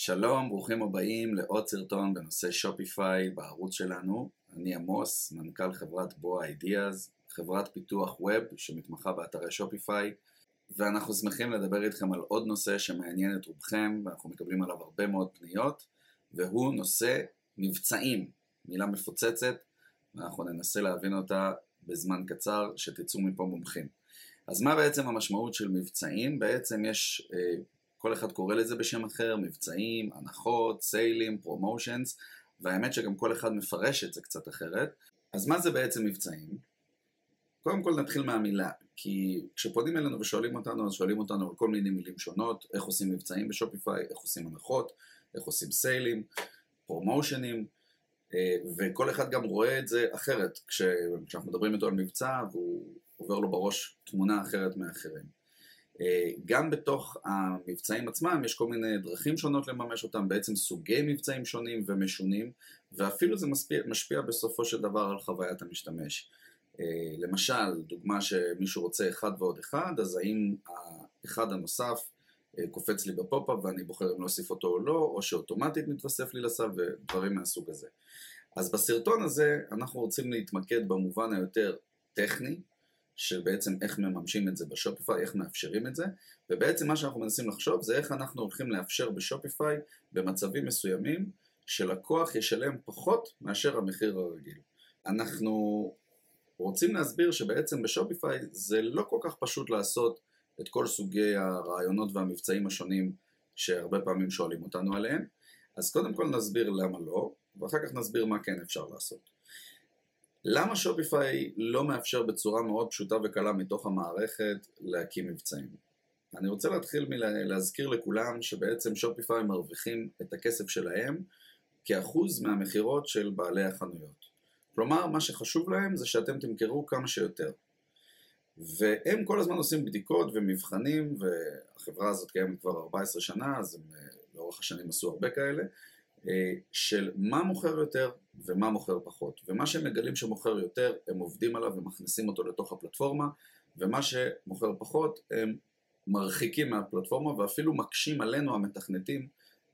שלום, ברוכים הבאים לעוד סרטון בנושא שופיפיי בערוץ שלנו. אני עמוס, מנכ"ל חברת בואה אידיאז, חברת פיתוח ווב שמתמחה באתרי שופיפיי, ואנחנו שמחים לדבר איתכם על עוד נושא שמעניין את רובכם, ואנחנו מקבלים עליו הרבה מאוד פניות, והוא נושא מבצעים, מילה מפוצצת, ואנחנו ננסה להבין אותה בזמן קצר, שתצאו מפה מומחים. אז מה בעצם המשמעות של מבצעים? בעצם יש אה, כל אחד קורא לזה בשם אחר, מבצעים, הנחות, סיילים, פרומושנס, והאמת שגם כל אחד מפרש את זה קצת אחרת. אז מה זה בעצם מבצעים? קודם כל נתחיל מהמילה, כי כשפונים אלינו ושואלים אותנו, אז שואלים אותנו על כל מיני מילים שונות, איך עושים מבצעים בשופיפיי, איך עושים הנחות, איך עושים סיילים, פרומושנים, אה, וכל אחד גם רואה את זה אחרת, כשאנחנו מדברים איתו על מבצע והוא עובר לו בראש תמונה אחרת מאחרים. גם בתוך המבצעים עצמם יש כל מיני דרכים שונות לממש אותם, בעצם סוגי מבצעים שונים ומשונים, ואפילו זה משפיע, משפיע בסופו של דבר על חוויית המשתמש. אה, למשל, דוגמה שמישהו רוצה אחד ועוד אחד, אז האם האחד הנוסף אה, קופץ לי ב pop-up ואני בוחר אם להוסיף אותו או לא, או שאוטומטית מתווסף לי לסל ודברים מהסוג הזה. אז בסרטון הזה אנחנו רוצים להתמקד במובן היותר טכני, של בעצם איך מממשים את זה בשופיפיי, איך מאפשרים את זה, ובעצם מה שאנחנו מנסים לחשוב זה איך אנחנו הולכים לאפשר בשופיפיי במצבים מסוימים שלקוח ישלם פחות מאשר המחיר הרגיל. אנחנו רוצים להסביר שבעצם בשופיפיי זה לא כל כך פשוט לעשות את כל סוגי הרעיונות והמבצעים השונים שהרבה פעמים שואלים אותנו עליהם, אז קודם כל נסביר למה לא, ואחר כך נסביר מה כן אפשר לעשות. למה שופיפיי לא מאפשר בצורה מאוד פשוטה וקלה מתוך המערכת להקים מבצעים? אני רוצה להתחיל מלהזכיר לכולם שבעצם שופיפיי מרוויחים את הכסף שלהם כאחוז מהמכירות של בעלי החנויות. כלומר, מה שחשוב להם זה שאתם תמכרו כמה שיותר. והם כל הזמן עושים בדיקות ומבחנים, והחברה הזאת קיימת כבר 14 שנה, אז הם אה, לאורך השנים עשו הרבה כאלה, של מה מוכר יותר ומה מוכר פחות. ומה שהם מגלים שמוכר יותר, הם עובדים עליו ומכניסים אותו לתוך הפלטפורמה, ומה שמוכר פחות, הם מרחיקים מהפלטפורמה ואפילו מקשים עלינו המתכנתים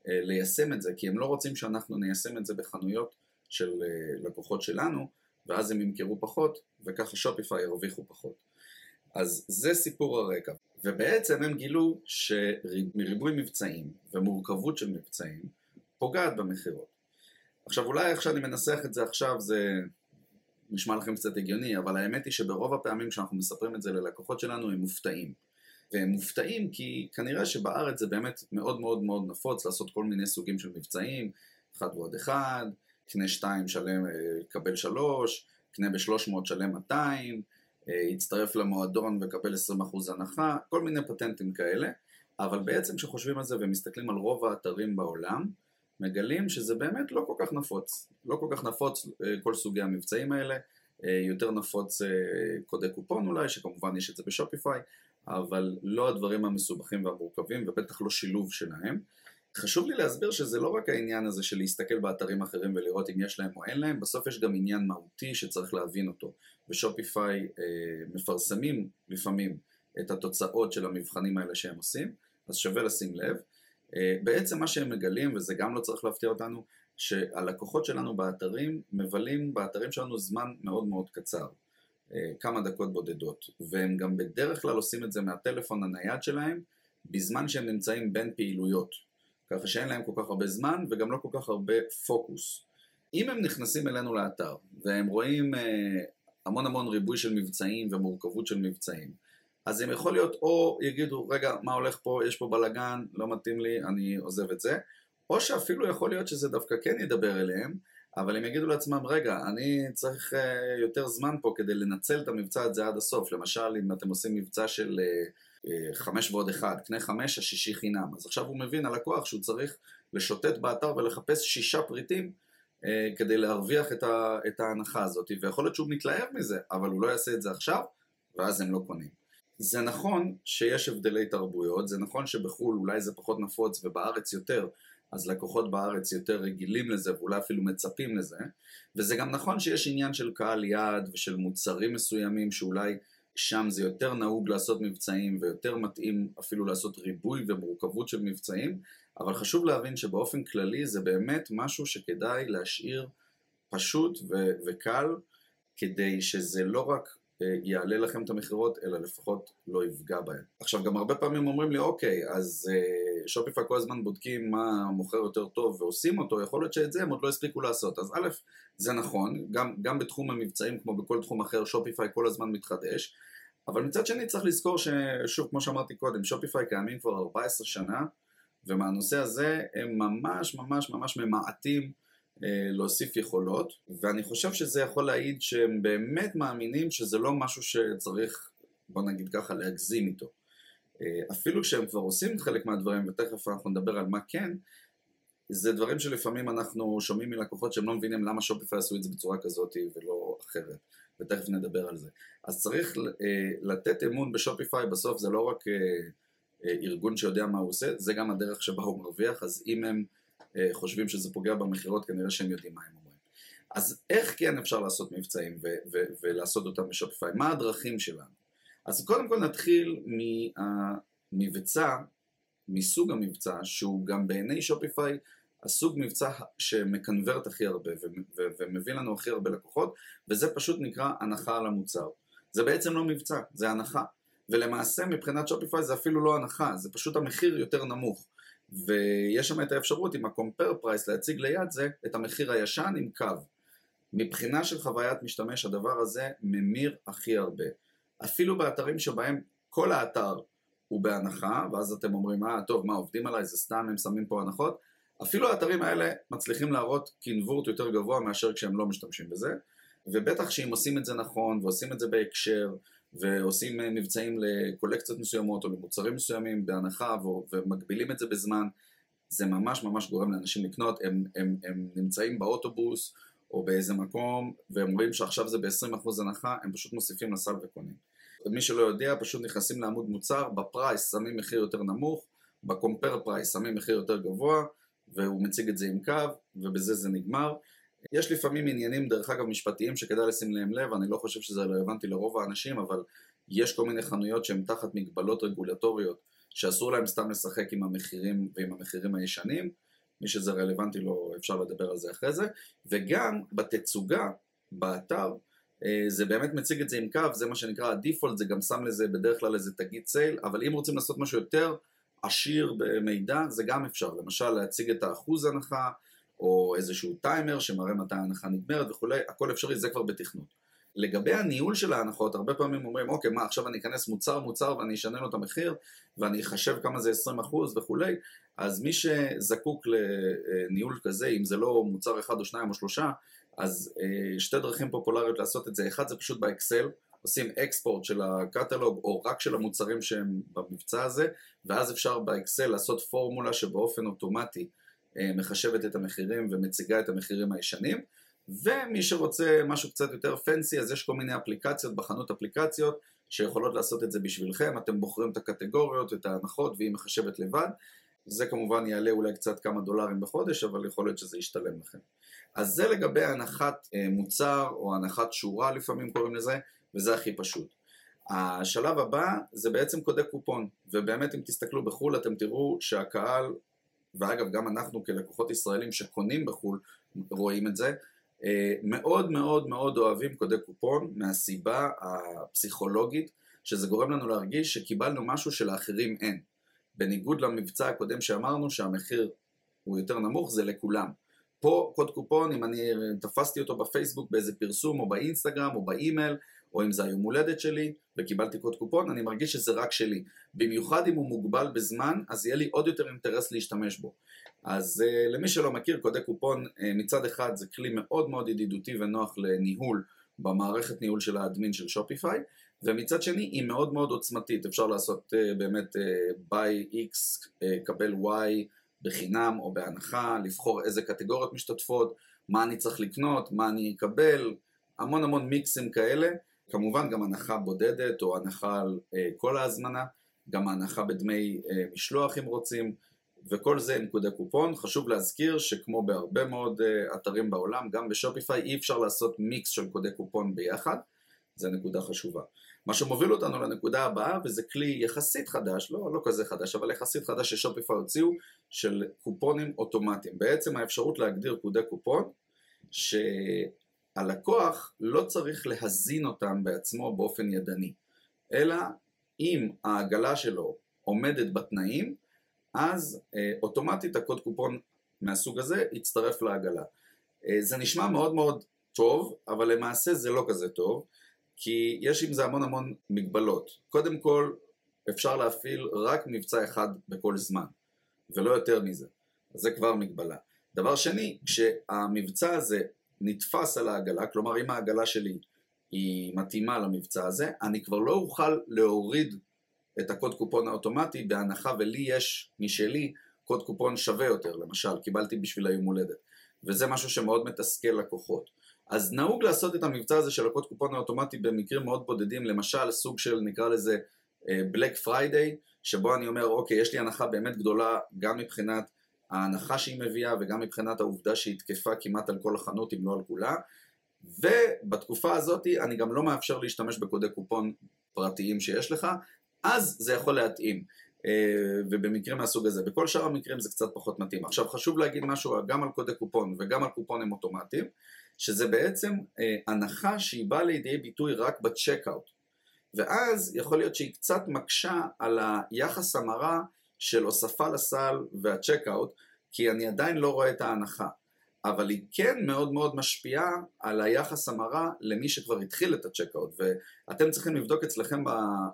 אה, ליישם את זה, כי הם לא רוצים שאנחנו ניישם את זה בחנויות של אה, לקוחות שלנו, ואז הם ימכרו פחות, וככה שופיפיי ירוויחו פחות. אז זה סיפור הרקע. ובעצם הם גילו שמריבוי מבצעים ומורכבות של מבצעים, פוגעת במכירות. עכשיו אולי איך שאני מנסח את זה עכשיו זה נשמע לכם קצת הגיוני, אבל האמת היא שברוב הפעמים שאנחנו מספרים את זה ללקוחות שלנו הם מופתעים. והם מופתעים כי כנראה שבארץ זה באמת מאוד מאוד מאוד נפוץ לעשות כל מיני סוגים של מבצעים, אחד ועוד אחד, קנה שתיים שלם, אה, קבל שלוש, קנה בשלוש מאות שלם 200, יצטרף למועדון וקבל 20% הנחה, כל מיני פטנטים כאלה, אבל בעצם כשחושבים על זה ומסתכלים על רוב האתרים בעולם, מגלים שזה באמת לא כל כך נפוץ. לא כל כך נפוץ אה, כל סוגי המבצעים האלה, אה, יותר נפוץ אה, קודי קופון אולי, שכמובן יש את זה בשופיפיי, אבל לא הדברים המסובכים והמורכבים ובטח לא שילוב שלהם. חשוב לי להסביר שזה לא רק העניין הזה של להסתכל באתרים אחרים ולראות אם יש להם או אין להם, בסוף יש גם עניין מהותי שצריך להבין אותו. בשופיפיי מפרסמים לפעמים את התוצאות של המבחנים האלה שהם עושים, אז שווה לשים לב. אה, בעצם מה שהם מגלים, וזה גם לא צריך להפתיע אותנו, שהלקוחות שלנו באתרים מבלים באתרים שלנו זמן מאוד מאוד קצר, אה, כמה דקות בודדות, והם גם בדרך כלל עושים את זה מהטלפון הנייד שלהם, בזמן שהם נמצאים בין פעילויות, ככה שאין להם כל כך הרבה זמן וגם לא כל כך הרבה פוקוס. אם הם נכנסים אלינו לאתר והם רואים אה, המון המון ריבוי של מבצעים ומורכבות של מבצעים, אז הם יכול להיות או יגידו, רגע, מה הולך פה, יש פה בלאגן, לא מתאים לי, אני עוזב את זה, או שאפילו יכול להיות שזה דווקא כן ידבר אליהם, אבל הם יגידו לעצמם, רגע, אני צריך uh, יותר זמן פה כדי לנצל את המבצע הזה עד הסוף. למשל, אם אתם עושים מבצע של uh, חמש ועוד אחד, קנה חמש, השישי חינם. אז עכשיו הוא מבין, הלקוח, שהוא צריך לשוטט באתר ולחפש שישה פריטים uh, כדי להרוויח את, ה, את ההנחה הזאת, ויכול להיות שהוא מתלהב מזה, אבל הוא לא יעשה את זה עכשיו, ואז הם לא קונים. זה נכון שיש הבדלי תרבויות, זה נכון שבחו"ל אולי זה פחות נפוץ ובארץ יותר, אז לקוחות בארץ יותר רגילים לזה ואולי אפילו מצפים לזה, וזה גם נכון שיש עניין של קהל יעד ושל מוצרים מסוימים שאולי שם זה יותר נהוג לעשות מבצעים ויותר מתאים אפילו לעשות ריבוי ומורכבות של מבצעים, אבל חשוב להבין שבאופן כללי זה באמת משהו שכדאי להשאיר פשוט ו- וקל, כדי שזה לא רק יעלה לכם את המכירות, אלא לפחות לא יפגע בהן. עכשיו, גם הרבה פעמים אומרים לי, אוקיי, אז אה, שופיפיי כל הזמן בודקים מה מוכר יותר טוב ועושים אותו, יכול להיות שאת זה הם עוד לא הספיקו לעשות. אז א', זה נכון, גם, גם בתחום המבצעים, כמו בכל תחום אחר, שופיפיי כל הזמן מתחדש, אבל מצד שני צריך לזכור ששוב, כמו שאמרתי קודם, שופיפיי קיימים כבר 14 שנה, ומהנושא הזה הם ממש ממש ממש ממעטים אה, להוסיף יכולות, ואני חושב שזה יכול להעיד שהם באמת מאמינים שזה לא משהו שצריך, בוא נגיד ככה, להגזים איתו. אה, אפילו כשהם כבר עושים חלק מהדברים, ותכף אנחנו נדבר על מה כן, זה דברים שלפעמים אנחנו שומעים מלקוחות שהם לא מבינים למה שופיפיי עשו את זה בצורה כזאת ולא אחרת, ותכף נדבר על זה. אז צריך אה, לתת אמון בשופיפיי, בסוף זה לא רק ארגון שיודע מה הוא עושה, זה גם הדרך שבה הוא מרוויח, אז אם הם אה, חושבים שזה פוגע במכירות, כנראה שהם יודעים מה הם אומרים. אז איך כן אפשר לעשות מבצעים ולעשות אותם בשופיפיי? מה הדרכים שלנו? אז קודם כל נתחיל מהמבצע, מסוג המבצע, שהוא גם בעיני שופיפיי הסוג מבצע שמקנברט הכי הרבה ומביא לנו הכי הרבה לקוחות, וזה פשוט נקרא הנחה על המוצר. זה בעצם לא מבצע, זה הנחה. ולמעשה מבחינת שופיפיי זה אפילו לא הנחה, זה פשוט המחיר יותר נמוך. ויש שם את האפשרות עם ה-compare price להציג ליד זה את המחיר הישן עם קו. מבחינה של חוויית משתמש הדבר הזה ממיר הכי הרבה. אפילו באתרים שבהם כל האתר הוא בהנחה, ואז אתם אומרים, אה, טוב, מה, עובדים עליי, זה סתם, הם שמים פה הנחות, אפילו האתרים האלה מצליחים להראות קינבורט יותר גבוה מאשר כשהם לא משתמשים בזה, ובטח שאם עושים את זה נכון, ועושים את זה בהקשר, ועושים אה, מבצעים לקולקציות מסוימות או למוצרים מסוימים בהנחה ומגבילים את זה בזמן, זה ממש ממש גורם לאנשים לקנות, הם, הם, הם נמצאים באוטובוס או באיזה מקום והם רואים שעכשיו זה ב-20% הנחה, הם פשוט מוסיפים לסל וקונים. מי שלא יודע, פשוט נכנסים לעמוד מוצר, ב price שמים מחיר יותר נמוך, ב compare price שמים מחיר יותר גבוה והוא מציג את זה עם קו ובזה זה נגמר. יש לפעמים עניינים, דרך אגב, משפטיים שכדאי לשים להם לב, אני לא חושב שזה רלוונטי לרוב האנשים, אבל יש כל מיני חנויות שהן תחת מגבלות רגולטוריות, שאסור להם סתם לשחק עם המחירים ועם המחירים הישנים, מי שזה רלוונטי לו אפשר לדבר על זה אחרי זה, וגם בתצוגה, באתר, אה, זה באמת מציג את זה עם קו, זה מה שנקרא הדיפולט, זה גם שם לזה בדרך כלל איזה תגיד סייל, אבל אם רוצים לעשות משהו יותר עשיר במידע, זה גם אפשר, למשל להציג את האחוז הנחה, או איזשהו טיימר שמראה מתי ההנחה נגמרת וכולי, הכל אפשרי, זה כבר בתכנות. לגבי הניהול של ההנחות, הרבה פעמים אומרים, אוקיי, מה, עכשיו אני אכנס מוצר מוצר ואני אשנה לו את המחיר ואני אחשב כמה זה 20% וכולי, אז מי שזקוק לניהול כזה, אם זה לא מוצר אחד או שניים או שלושה, אז אה, שתי דרכים פופולריות לעשות את זה, אחד זה פשוט באקסל, עושים אקספורט של הקטלוג או רק של המוצרים שהם במבצע הזה, ואז אפשר באקסל לעשות פורמולה שבאופן אוטומטי מחשבת את המחירים ומציגה את המחירים הישנים. ומי שרוצה משהו קצת יותר פנסי אז יש כל מיני אפליקציות בחנות אפליקציות שיכולות לעשות את זה בשבילכם, אתם בוחרים את הקטגוריות, את ההנחות והיא מחשבת לבד. זה כמובן יעלה אולי קצת כמה דולרים בחודש אבל יכול להיות שזה ישתלם לכם. אז זה לגבי הנחת אה, מוצר או הנחת שורה לפעמים קוראים לזה וזה הכי פשוט. השלב הבא זה בעצם קודי קופון. ובאמת אם תסתכלו בחו"ל אתם תראו שהקהל ואגב גם אנחנו כלקוחות ישראלים שקונים בחו"ל רואים את זה, אה, מאוד מאוד מאוד אוהבים קודי קופון מהסיבה הפסיכולוגית שזה גורם לנו להרגיש שקיבלנו משהו שלאחרים אין. בניגוד למבצע הקודם שאמרנו שהמחיר הוא יותר נמוך זה לכולם. פה קוד קופון אם אני תפסתי אותו בפייסבוק באיזה פרסום או באינסטגרם או באימייל או אם זה היום הולדת שלי וקיבלתי קוד קופון, אני מרגיש שזה רק שלי. במיוחד אם הוא מוגבל בזמן, אז יהיה לי עוד יותר אינטרס להשתמש בו. אז uh, למי שלא מכיר, קודי קופון uh, מצד אחד זה כלי מאוד מאוד ידידותי ונוח לניהול במערכת ניהול של האדמין של שופיפיי, ומצד שני היא מאוד מאוד עוצמתית, אפשר לעשות uh, באמת uh, buy x, uh, קבל y בחינם או בהנחה, לבחור איזה קטגוריות משתתפות, מה אני צריך לקנות, מה אני אקבל, המון המון מיקסים כאלה. כמובן גם הנחה בודדת או הנחה על אה, כל ההזמנה, גם הנחה בדמי אה, משלוח אם רוצים, וכל זה נקודי קופון. חשוב להזכיר שכמו בהרבה מאוד אה, אתרים בעולם, גם בשופיפיי אי אפשר לעשות מיקס של קודי קופון ביחד, זה נקודה חשובה. מה שמוביל אותנו לנקודה הבאה, וזה כלי יחסית חדש, לא, לא כזה חדש, אבל יחסית חדש ששופיפיי הוציאו, של קופונים אוטומטיים. בעצם האפשרות להגדיר קודי קופון, שהלקוח לא צריך להזין אותם בעצמו באופן ידני, אלא אם העגלה שלו עומדת בתנאים, אז אה, אוטומטית הקוד קופון מהסוג הזה יצטרף לעגלה. אה, זה נשמע מאוד מאוד טוב, אבל למעשה זה לא כזה טוב, כי יש עם זה המון המון מגבלות. קודם כל, אפשר להפעיל רק מבצע אחד בכל זמן, ולא יותר מזה. זה כבר מגבלה. דבר שני, כשהמבצע הזה נתפס על העגלה, כלומר אם העגלה שלי היא מתאימה למבצע הזה, אני כבר לא אוכל להוריד את הקוד קופון האוטומטי בהנחה ולי יש משלי קוד קופון שווה יותר, למשל, קיבלתי בשביל היום הולדת. וזה משהו שמאוד מתסכל לקוחות. אז נהוג לעשות את המבצע הזה של הקוד קופון האוטומטי במקרים מאוד בודדים, למשל סוג של נקרא לזה Black אה, Friday, שבו אני אומר אוקיי יש לי הנחה באמת גדולה גם מבחינת ההנחה שהיא מביאה וגם מבחינת העובדה שהיא תקפה כמעט על כל החנות אם לא על כולה ובתקופה הזאת אני גם לא מאפשר להשתמש בקודי קופון פרטיים שיש לך אז זה יכול להתאים אה, ובמקרים מהסוג הזה. בכל שאר המקרים זה קצת פחות מתאים. עכשיו חשוב להגיד משהו גם על קודי קופון וגם על קופונים אוטומטיים, שזה בעצם אה, הנחה שהיא באה לידי ביטוי רק ב checkout. ואז יכול להיות שהיא קצת מקשה על היחס המרה של הוספה לסל וה checkout, כי אני עדיין לא רואה את ההנחה. אבל היא כן מאוד מאוד משפיעה על היחס המרה למי שכבר התחיל את ה checkout ואתם צריכים לבדוק אצלכם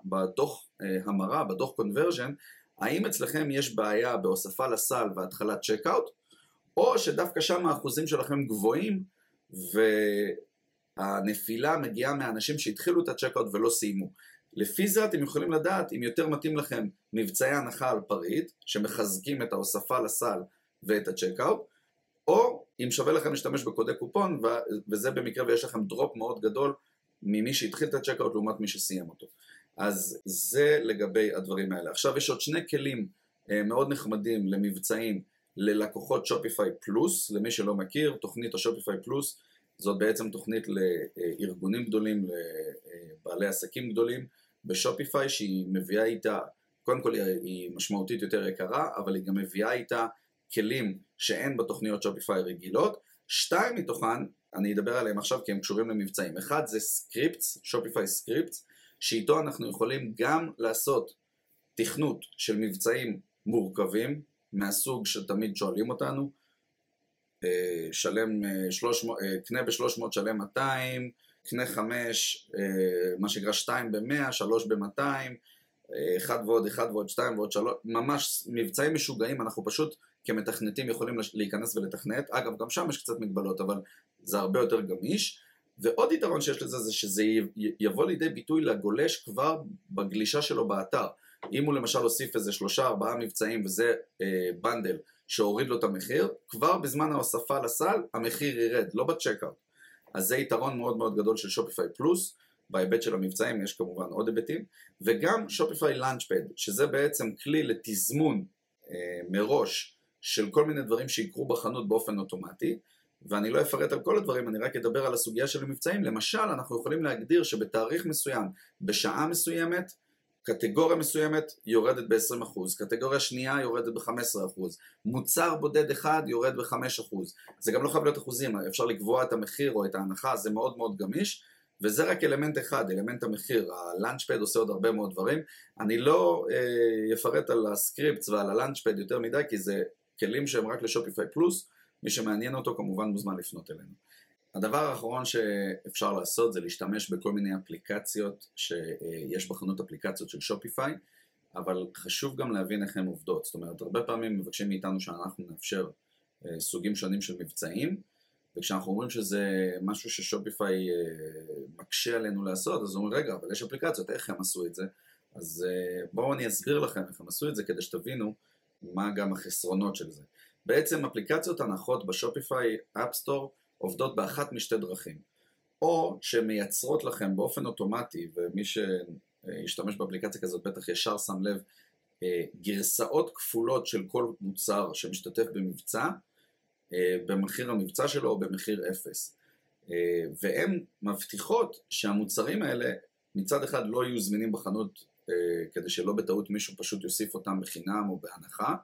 בדוח אה, המרה, בדוח conversion האם אצלכם יש בעיה בהוספה לסל והתחלת checkout או שדווקא שם האחוזים שלכם גבוהים והנפילה מגיעה מהאנשים שהתחילו את ה checkout ולא סיימו לפי זה אתם יכולים לדעת אם יותר מתאים לכם מבצעי הנחה על פריט שמחזקים את ההוספה לסל ואת ה checkout או אם שווה לכם להשתמש בקודי קופון, וזה במקרה ויש לכם drop מאוד גדול ממי שהתחיל את ה checkout לעומת מי שסיים אותו. אז זה לגבי הדברים האלה. עכשיו יש עוד שני כלים אה, מאוד נחמדים למבצעים ללקוחות Shopify Plus, למי שלא מכיר, תוכנית ה Shopify Plus זאת בעצם תוכנית לארגונים גדולים, לבעלי עסקים גדולים ב Shopify שהיא מביאה איתה, קודם כל היא משמעותית יותר יקרה, אבל היא גם מביאה איתה כלים שאין בתוכניות Shopify רגילות, שתיים מתוכן, אני אדבר עליהם עכשיו כי הם קשורים למבצעים. אחד זה Scripts, Shopify Scripts, שאיתו אנחנו יכולים גם לעשות תכנות של מבצעים מורכבים, מהסוג שתמיד שואלים אותנו, שלם 300, אה, אה, קנה ב-300 שלם 200, קנה 5, מה שנקרא 2 ב-100, 3 ב-200, 1 ועוד 1 ועוד 2 ועוד 3, ממש מבצעים משוגעים, אנחנו פשוט כמתכנתים יכולים להיכנס ולתכנת, אגב גם שם יש קצת מגבלות אבל זה הרבה יותר גמיש. ועוד יתרון שיש לזה זה שזה יבוא לידי ביטוי לגולש כבר בגלישה שלו באתר. אם הוא למשל הוסיף איזה שלושה ארבעה מבצעים וזה אה, bundle שהוריד לו את המחיר כבר בזמן ההוספה לסל המחיר ירד, לא ב checkout אז זה יתרון מאוד מאוד גדול של Shopify Plus בהיבט של המבצעים יש כמובן עוד היבטים. וגם Shopify Launchpad שזה בעצם כלי לתזמון אה, מראש של כל מיני דברים שיקרו בחנות באופן אוטומטי, ואני לא אפרט על כל הדברים, אני רק אדבר על הסוגיה של המבצעים. למשל, אנחנו יכולים להגדיר שבתאריך מסוים, בשעה מסוימת, קטגוריה מסוימת יורדת ב-20%, קטגוריה שנייה יורדת ב-15%, מוצר בודד אחד יורד ב-5%. זה גם לא חייב להיות אחוזים, אפשר לקבוע את המחיר או את ההנחה, זה מאוד מאוד גמיש. וזה רק אלמנט אחד, אלמנט המחיר, ה Launchpad עושה עוד הרבה מאוד דברים, אני לא אה, אפרט על ה Scripts ועל ה Launchpad יותר מדי כי זה כלים שהם רק ל Shopify Plus, מי שמעניין אותו כמובן מוזמן לפנות אלינו. הדבר האחרון שאפשר לעשות זה להשתמש בכל מיני אפליקציות שיש בחנות אפליקציות של Shopify, אבל חשוב גם להבין איך הן עובדות. זאת אומרת, הרבה פעמים מבקשים מאיתנו שאנחנו נאפשר אה, סוגים שונים של מבצעים, וכשאנחנו אומרים שזה משהו ששופיפיי אה, מקשה עלינו לעשות, אז אומרים, רגע, אבל יש אפליקציות, איך הם עשו את זה? אז אה, בואו אני אסביר לכם איך הם עשו את זה כדי שתבינו מה גם החסרונות של זה. בעצם אפליקציות הנחות בשופיפיי אפסטור עובדות באחת משתי דרכים. או שמייצרות לכם באופן אוטומטי, ומי שישתמש באפליקציה כזאת בטח ישר שם לב, אה, גרסאות כפולות של כל מוצר שמשתתף במבצע, אה, במחיר המבצע שלו או במחיר אפס. אה, והן מבטיחות שהמוצרים האלה מצד אחד לא יהיו זמינים בחנות כדי שלא בטעות מישהו פשוט יוסיף אותם בחינם או בהנחה,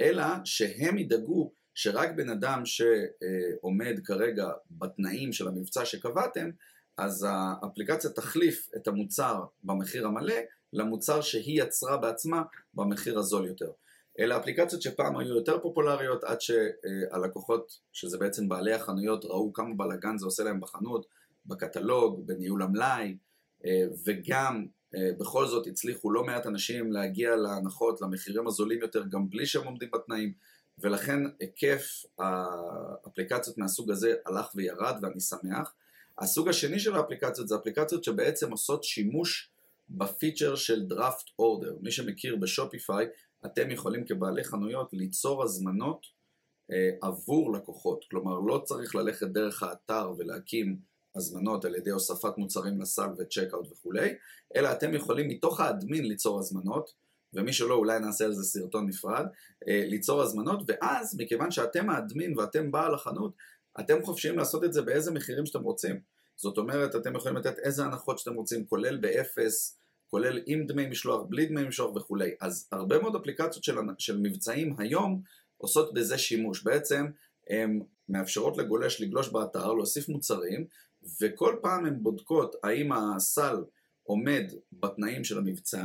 אלא שהם ידאגו שרק בן אדם שעומד כרגע בתנאים של המבצע שקבעתם, אז האפליקציה תחליף את המוצר במחיר המלא למוצר שהיא יצרה בעצמה במחיר הזול יותר. אלה אפליקציות שפעם היו יותר פופולריות עד שהלקוחות, שזה בעצם בעלי החנויות, ראו כמה בלאגן זה עושה להם בחנות, בקטלוג, בניהול המלאי, וגם בכל זאת הצליחו לא מעט אנשים להגיע להנחות, למחירים הזולים יותר, גם בלי שהם עומדים בתנאים, ולכן היקף האפליקציות מהסוג הזה הלך וירד ואני שמח. הסוג השני של האפליקציות זה אפליקציות שבעצם עושות שימוש בפיצ'ר של דראפט אורדר. מי שמכיר בשופיפיי, אתם יכולים כבעלי חנויות ליצור הזמנות אה, עבור לקוחות. כלומר, לא צריך ללכת דרך האתר ולהקים הזמנות על ידי הוספת מוצרים לסל וצ'קאוט וכולי, אלא אתם יכולים מתוך האדמין ליצור הזמנות, ומי שלא אולי נעשה על זה סרטון נפרד, אה, ליצור הזמנות, ואז מכיוון שאתם האדמין ואתם בעל החנות, אתם חופשיים לעשות את זה באיזה מחירים שאתם רוצים. זאת אומרת, אתם יכולים לתת איזה הנחות שאתם רוצים, כולל באפס, כולל עם דמי משלוח, בלי דמי משלוח וכולי. אז הרבה מאוד אפליקציות של, של מבצעים היום עושות בזה שימוש. בעצם הן מאפשרות לגולש לגלוש באתר, להוסיף מוצרים, וכל פעם הן בודקות האם הסל עומד בתנאים של המבצע,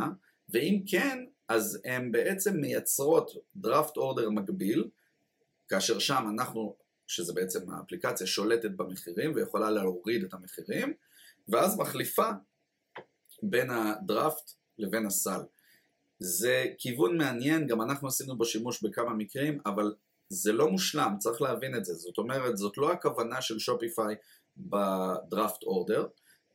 ואם כן, אז הן בעצם מייצרות דראפט אורדר מקביל, כאשר שם אנחנו שזה בעצם האפליקציה שולטת במחירים ויכולה להוריד את המחירים, ואז מחליפה בין הדראפט לבין הסל. זה כיוון מעניין, גם אנחנו עשינו בו שימוש בכמה מקרים, אבל זה לא מושלם, צריך להבין את זה. זאת אומרת, זאת לא הכוונה של שופיפיי בדראפט אורדר,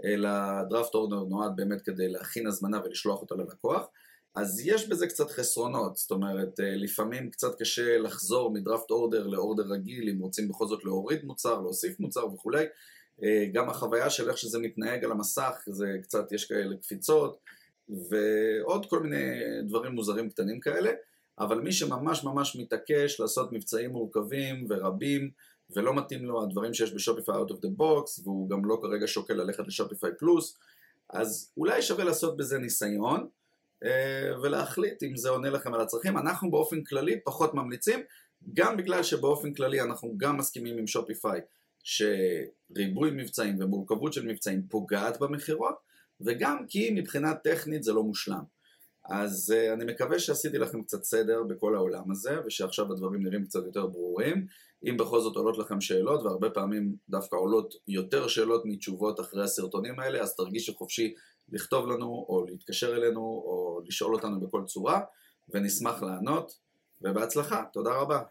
אלא דראפט אורדר נועד באמת כדי להכין הזמנה ולשלוח אותה ללקוח. אז יש בזה קצת חסרונות, זאת אומרת, אה, לפעמים קצת קשה לחזור מדראפט אורדר לאורדר רגיל, אם רוצים בכל זאת להוריד מוצר, להוסיף מוצר וכולי. אה, גם החוויה של איך שזה מתנהג על המסך, זה קצת, יש כאלה קפיצות, ועוד כל מיני דברים מוזרים קטנים כאלה, אבל מי שממש ממש מתעקש לעשות מבצעים מורכבים ורבים, ולא מתאים לו הדברים שיש בשופיפיי out of the box, והוא גם לא כרגע שוקל ללכת לשופיפיי פלוס, אז אולי שווה לעשות בזה ניסיון. אה, ולהחליט אם זה עונה לכם על הצרכים. אנחנו באופן כללי פחות ממליצים, גם בגלל שבאופן כללי אנחנו גם מסכימים עם שופיפיי שריבוי מבצעים ומורכבות של מבצעים פוגעת במכירות, וגם כי מבחינה טכנית זה לא מושלם. אז uh, אני מקווה שעשיתי לכם קצת סדר בכל העולם הזה, ושעכשיו הדברים נראים קצת יותר ברורים. אם בכל זאת עולות לכם שאלות, והרבה פעמים דווקא עולות יותר שאלות מתשובות אחרי הסרטונים האלה, אז תרגישו חופשי לכתוב לנו, או להתקשר אלינו, או לשאול אותנו בכל צורה, ונשמח לענות, ובהצלחה, תודה רבה.